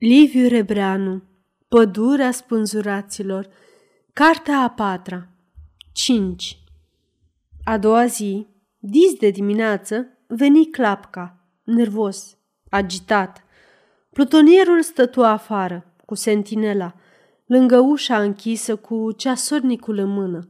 Liviu Rebreanu Pădurea spânzuraților Cartea a patra 5 A doua zi, dis de dimineață, veni clapca, nervos, agitat. Plutonierul stătua afară, cu sentinela, lângă ușa închisă cu ceasornicul în mână.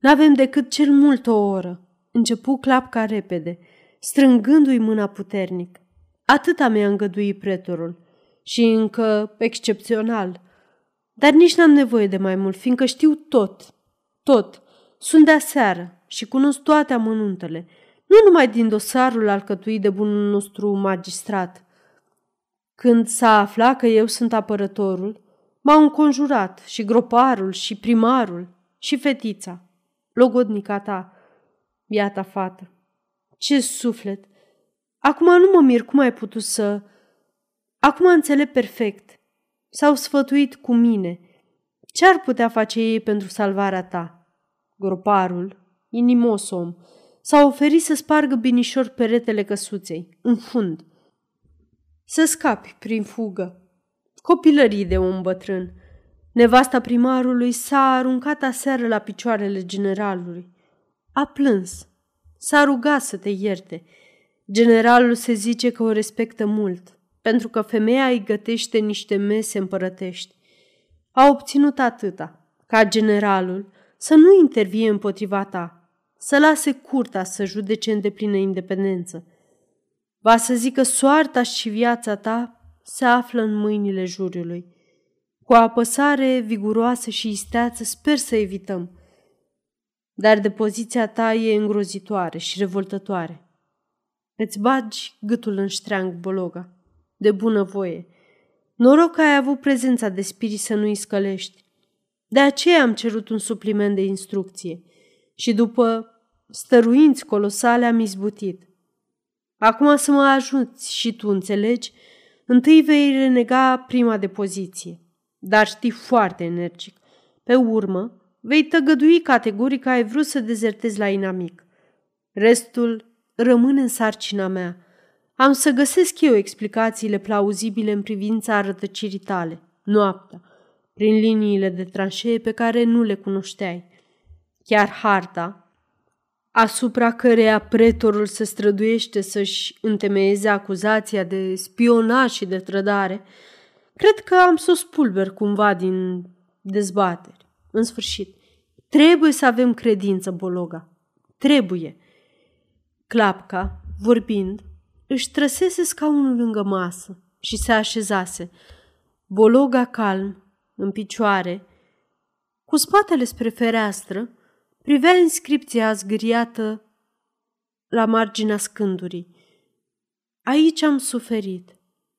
N-avem decât cel mult o oră, începu clapca repede, strângându-i mâna puternic. Atâta mi-a îngăduit pretorul – și încă excepțional. Dar nici n-am nevoie de mai mult, fiindcă știu tot, tot. Sunt de aseară și cunosc toate amănuntele, nu numai din dosarul alcătuit de bunul nostru magistrat. Când s-a aflat că eu sunt apărătorul, m-au înconjurat și groparul și primarul și fetița, logodnica ta, biata fată. Ce suflet! Acum nu mă mir cum ai putut să... Acum înțeleg perfect. S-au sfătuit cu mine. Ce ar putea face ei pentru salvarea ta? Groparul, inimos om, s-a oferit să spargă binișor peretele căsuței, în fund. Să scapi prin fugă. Copilării de un bătrân. Nevasta primarului s-a aruncat aseară la picioarele generalului. A plâns. S-a rugat să te ierte. Generalul se zice că o respectă mult pentru că femeia îi gătește niște mese împărătești. A obținut atâta, ca generalul să nu intervie împotriva ta, să lase curta să judece în deplină independență. Va să zică soarta și viața ta se află în mâinile juriului. Cu o apăsare viguroasă și isteață sper să evităm. Dar de poziția ta e îngrozitoare și revoltătoare. Îți bagi gâtul în ștreang, Bologa de bunăvoie. Noroc că ai avut prezența de spirit să nu-i scălești. De aceea am cerut un supliment de instrucție și după stăruinți colosale am izbutit. Acum să mă ajuți și tu, înțelegi? Întâi vei renega prima de poziție, dar știi foarte energic. Pe urmă, vei tăgădui categoric că ai vrut să dezertezi la inamic. Restul rămâne în sarcina mea – am să găsesc eu explicațiile plauzibile în privința rătăcirii tale, noaptea, prin liniile de tranșee pe care nu le cunoșteai. Chiar harta, asupra căreia pretorul se străduiește să-și întemeieze acuzația de spionaj și de trădare, cred că am să o spulber cumva din dezbateri. În sfârșit, trebuie să avem credință, Bologa. Trebuie. Clapca, vorbind, își trăsese scaunul lângă masă și se așezase. Bologa calm, în picioare, cu spatele spre fereastră, privea inscripția zgâriată la marginea scândurii. Aici am suferit.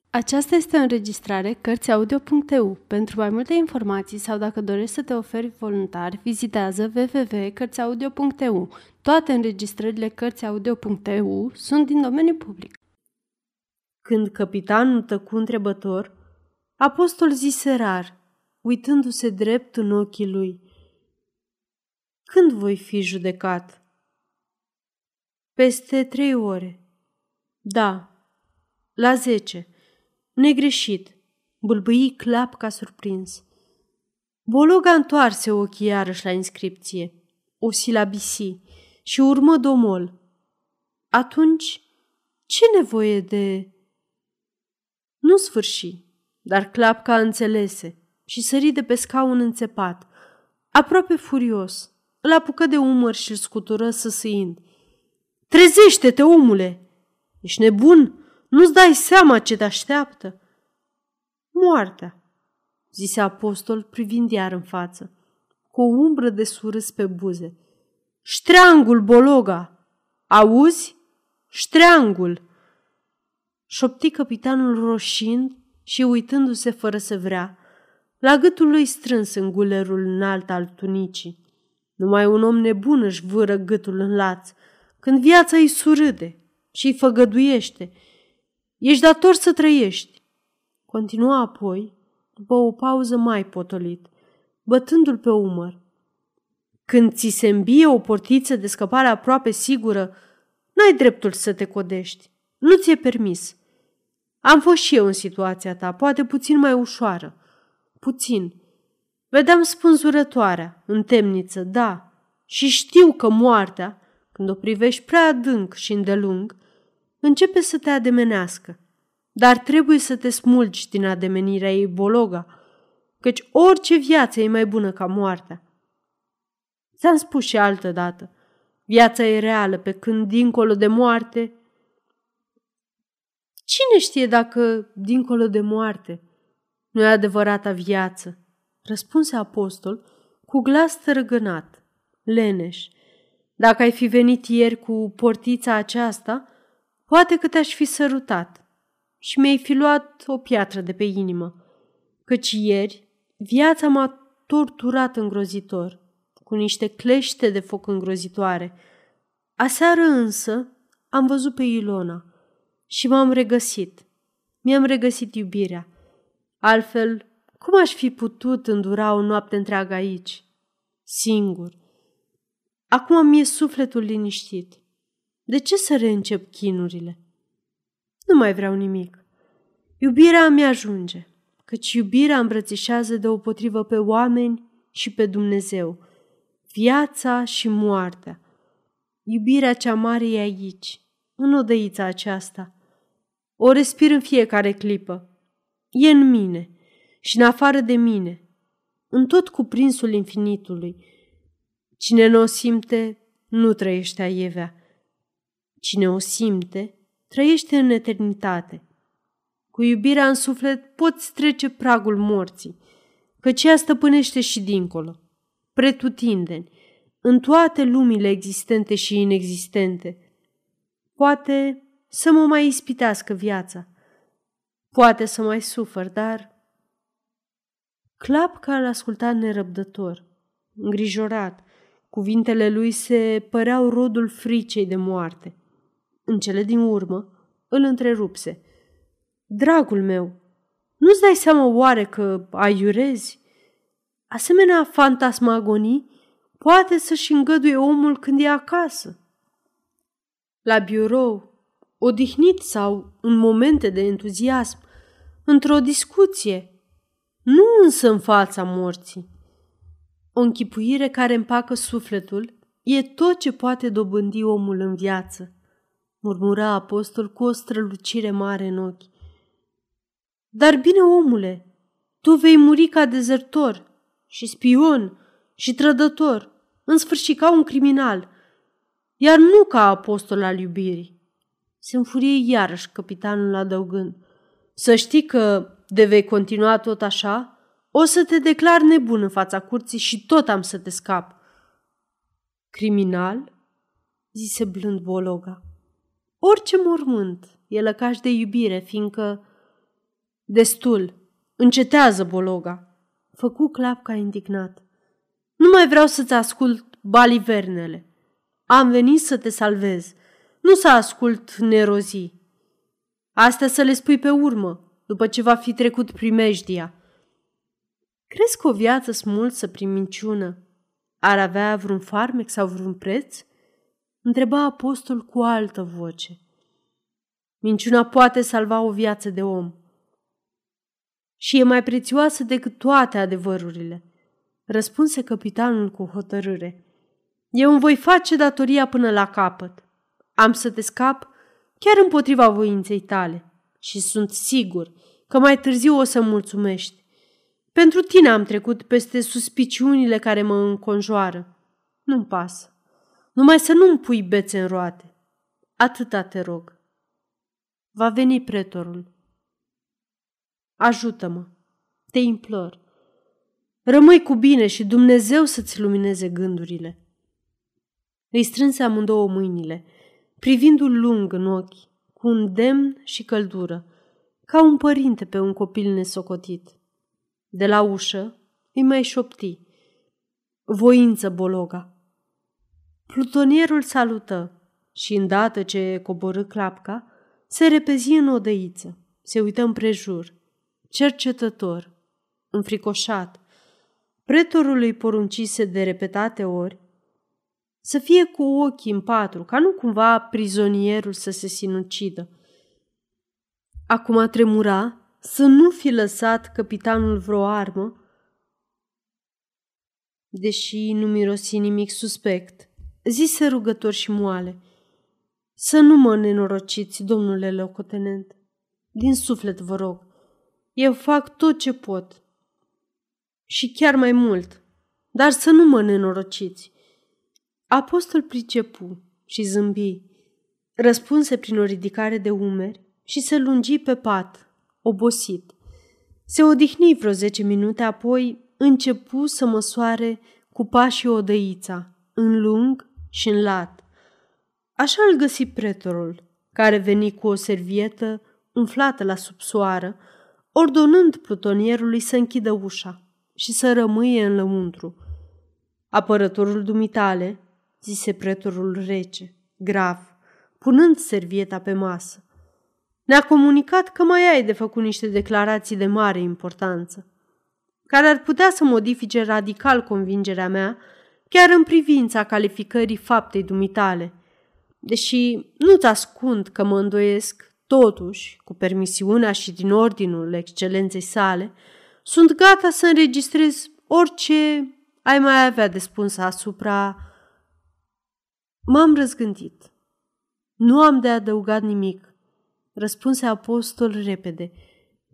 Aceasta este o înregistrare Cărțiaudio.eu. Pentru mai multe informații sau dacă dorești să te oferi voluntar, vizitează www.cărțiaudio.eu. Toate înregistrările Cărțiaudio.eu sunt din domeniu public. Când capitanul tăcu întrebător, apostol zise rar, uitându-se drept în ochii lui. Când voi fi judecat? Peste trei ore. Da, la zece. Negreșit. Bâlbâi clap ca surprins. Bologa întoarse ochii iarăși la inscripție. O silabisi și urmă domol. Atunci, ce nevoie de nu sfârși, dar Clapca înțelese și sări de pe scaun înțepat, aproape furios. Îl apucă de umăr și îl scutură săsâind. Trezește-te, omule! Ești nebun? Nu-ți dai seama ce te așteaptă? Moartea, zise apostol privind iar în față, cu o umbră de surâs pe buze. Ștreangul, Bologa! Auzi? Ștreangul! Șopti capitanul roșind și uitându-se fără să vrea, la gâtul lui strâns în gulerul înalt al tunicii. Numai un om nebun își vâră gâtul în laț, când viața îi surâde și îi făgăduiește. Ești dator să trăiești. Continua apoi, după o pauză mai potolit, bătându-l pe umăr. Când ți se îmbie o portiță de scăpare aproape sigură, n-ai dreptul să te codești. Nu ți-e permis. Am fost și eu în situația ta, poate puțin mai ușoară. Puțin. Vedeam spânzurătoarea, în temniță, da, și știu că moartea, când o privești prea adânc și îndelung, începe să te ademenească. Dar trebuie să te smulgi din ademenirea ei bologa, căci orice viață e mai bună ca moartea. Ți-am spus și altă dată, viața e reală, pe când dincolo de moarte... Cine știe dacă dincolo de moarte nu e adevărata viață? Răspunse apostol cu glas tărăgănat, leneș. Dacă ai fi venit ieri cu portița aceasta, poate că te-aș fi sărutat și mi-ai fi luat o piatră de pe inimă, căci ieri viața m-a torturat îngrozitor, cu niște clește de foc îngrozitoare. Aseară însă am văzut pe Ilona și m-am regăsit. Mi-am regăsit iubirea. Altfel, cum aș fi putut îndura o noapte întreagă aici, singur? Acum mi-e sufletul liniștit. De ce să reîncep chinurile? Nu mai vreau nimic. Iubirea mi ajunge, căci iubirea îmbrățișează deopotrivă pe oameni și pe Dumnezeu, viața și moartea. Iubirea cea mare e aici, în odăița aceasta. O respir în fiecare clipă. E în mine și în afară de mine, în tot cuprinsul infinitului. Cine nu o simte, nu trăiește aievea. Cine o simte, trăiește în eternitate. Cu iubirea în suflet poți trece pragul morții, căci ea stăpânește și dincolo, pretutindeni, în toate lumile existente și inexistente. Poate să mă mai ispitească viața, poate să mai sufăr, dar... Clap îl asculta nerăbdător, îngrijorat, cuvintele lui se păreau rodul fricei de moarte. În cele din urmă, îl întrerupse. Dragul meu, nu-ți dai seama oare că aiurezi? Asemenea fantasmagonii poate să-și îngăduie omul când e acasă. La birou, odihnit sau în momente de entuziasm, într-o discuție, nu însă în fața morții. O închipuire care împacă sufletul e tot ce poate dobândi omul în viață murmura apostol cu o strălucire mare în ochi. Dar bine, omule, tu vei muri ca dezertor și spion și trădător, în sfârșit ca un criminal, iar nu ca apostol al iubirii. Se înfurie iarăși capitanul adăugând. Să știi că, de vei continua tot așa, o să te declar nebun în fața curții și tot am să te scap. Criminal? zise blând Bologa. Orice mormânt e lăcaș de iubire, fiindcă... Destul, încetează, Bologa, făcu clapca indignat. Nu mai vreau să-ți ascult balivernele. Am venit să te salvez, nu să ascult nerozii. Astea să le spui pe urmă, după ce va fi trecut primejdia. Crezi că o viață smulsă prin minciună ar avea vreun farmec sau vreun preț? Întreba apostol cu altă voce. Minciuna poate salva o viață de om. Și e mai prețioasă decât toate adevărurile, răspunse capitanul cu hotărâre. Eu îmi voi face datoria până la capăt. Am să te scap chiar împotriva voinței tale și sunt sigur că mai târziu o să mulțumești. Pentru tine am trecut peste suspiciunile care mă înconjoară. Nu-mi pasă. Numai să nu-mi pui bețe în roate. Atâta te rog. Va veni pretorul. Ajută-mă, te implor. Rămâi cu bine și Dumnezeu să-ți lumineze gândurile. Îi strânse amândouă mâinile, privindu-l lung în ochi, cu un demn și căldură, ca un părinte pe un copil nesocotit. De la ușă îi mai șopti. Voință, Bologa, Plutonierul salută și, îndată ce coborâ clapca, se repezi în odăiță, se uită împrejur, cercetător, înfricoșat. Pretorul îi poruncise de repetate ori să fie cu ochii în patru, ca nu cumva prizonierul să se sinucidă. Acum tremura să nu fi lăsat capitanul vreo armă, deși nu mirosi nimic suspect, zise rugător și moale. Să nu mă nenorociți, domnule locotenent. Din suflet vă rog. Eu fac tot ce pot. Și chiar mai mult. Dar să nu mă nenorociți. Apostol pricepu și zâmbi. Răspunse prin o ridicare de umeri și se lungi pe pat, obosit. Se odihni vreo zece minute, apoi începu să măsoare cu pașii odăița, în lung și în lat. Așa îl găsi pretorul, care veni cu o servietă umflată la subsoară, ordonând plutonierului să închidă ușa și să rămâie în lăuntru. Apărătorul dumitale, zise pretorul rece, grav, punând servieta pe masă. Ne-a comunicat că mai ai de făcut niște declarații de mare importanță, care ar putea să modifice radical convingerea mea, chiar în privința calificării faptei dumitale. Deși nu-ți ascund că mă îndoiesc, totuși, cu permisiunea și din ordinul excelenței sale, sunt gata să înregistrez orice ai mai avea de spus asupra... M-am răzgândit. Nu am de adăugat nimic, răspunse apostol repede,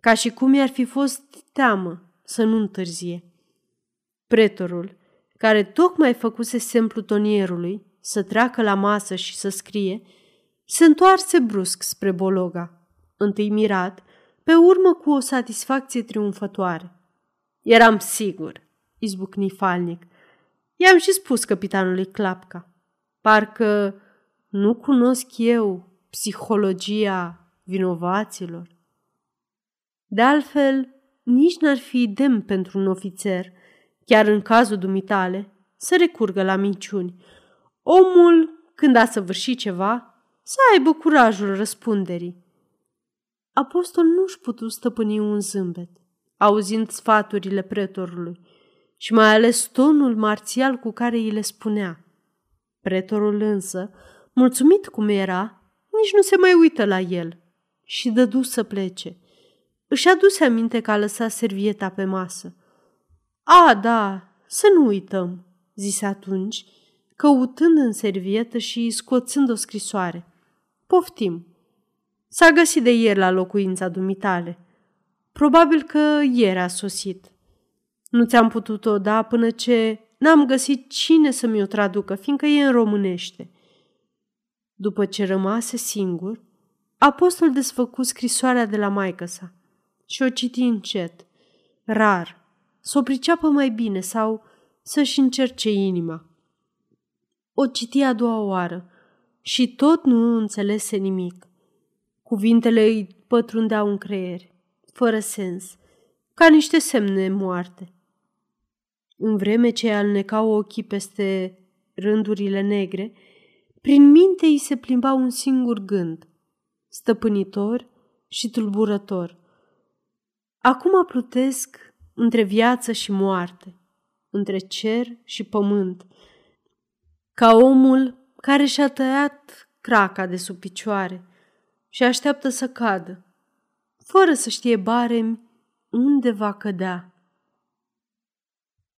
ca și cum i-ar fi fost teamă să nu întârzie. Pretorul, care tocmai făcuse semn plutonierului să treacă la masă și să scrie, se întoarse brusc spre Bologa, întâi mirat, pe urmă cu o satisfacție triumfătoare. Eram sigur, izbucni falnic. I-am și spus capitanului Clapca. Parcă nu cunosc eu psihologia vinovaților. De altfel, nici n-ar fi demn pentru un ofițer, chiar în cazul dumitale, să recurgă la minciuni. Omul, când a săvârșit ceva, să aibă curajul răspunderii. Apostol nu-și putu stăpâni un zâmbet, auzind sfaturile pretorului și mai ales tonul marțial cu care îi le spunea. Pretorul însă, mulțumit cum era, nici nu se mai uită la el și dădu să plece. Își aduse aminte că a lăsat servieta pe masă. A, da, să nu uităm, zise atunci, căutând în servietă și scoțând o scrisoare. Poftim. S-a găsit de ieri la locuința dumitale. Probabil că ieri a sosit. Nu ți-am putut-o da până ce n-am găsit cine să-mi o traducă, fiindcă e în românește. După ce rămase singur, apostol desfăcu scrisoarea de la maică sa și o citi încet, rar, să o priceapă mai bine sau să-și încerce inima. O citi a doua oară și tot nu înțelese nimic. Cuvintele îi pătrundeau în creier, fără sens, ca niște semne moarte. În vreme ce alnecau ochii peste rândurile negre, prin minte îi se plimba un singur gând, stăpânitor și tulburător. Acum plutesc între viață și moarte, între cer și pământ, ca omul care și-a tăiat craca de sub picioare și așteaptă să cadă, fără să știe baremi unde va cădea.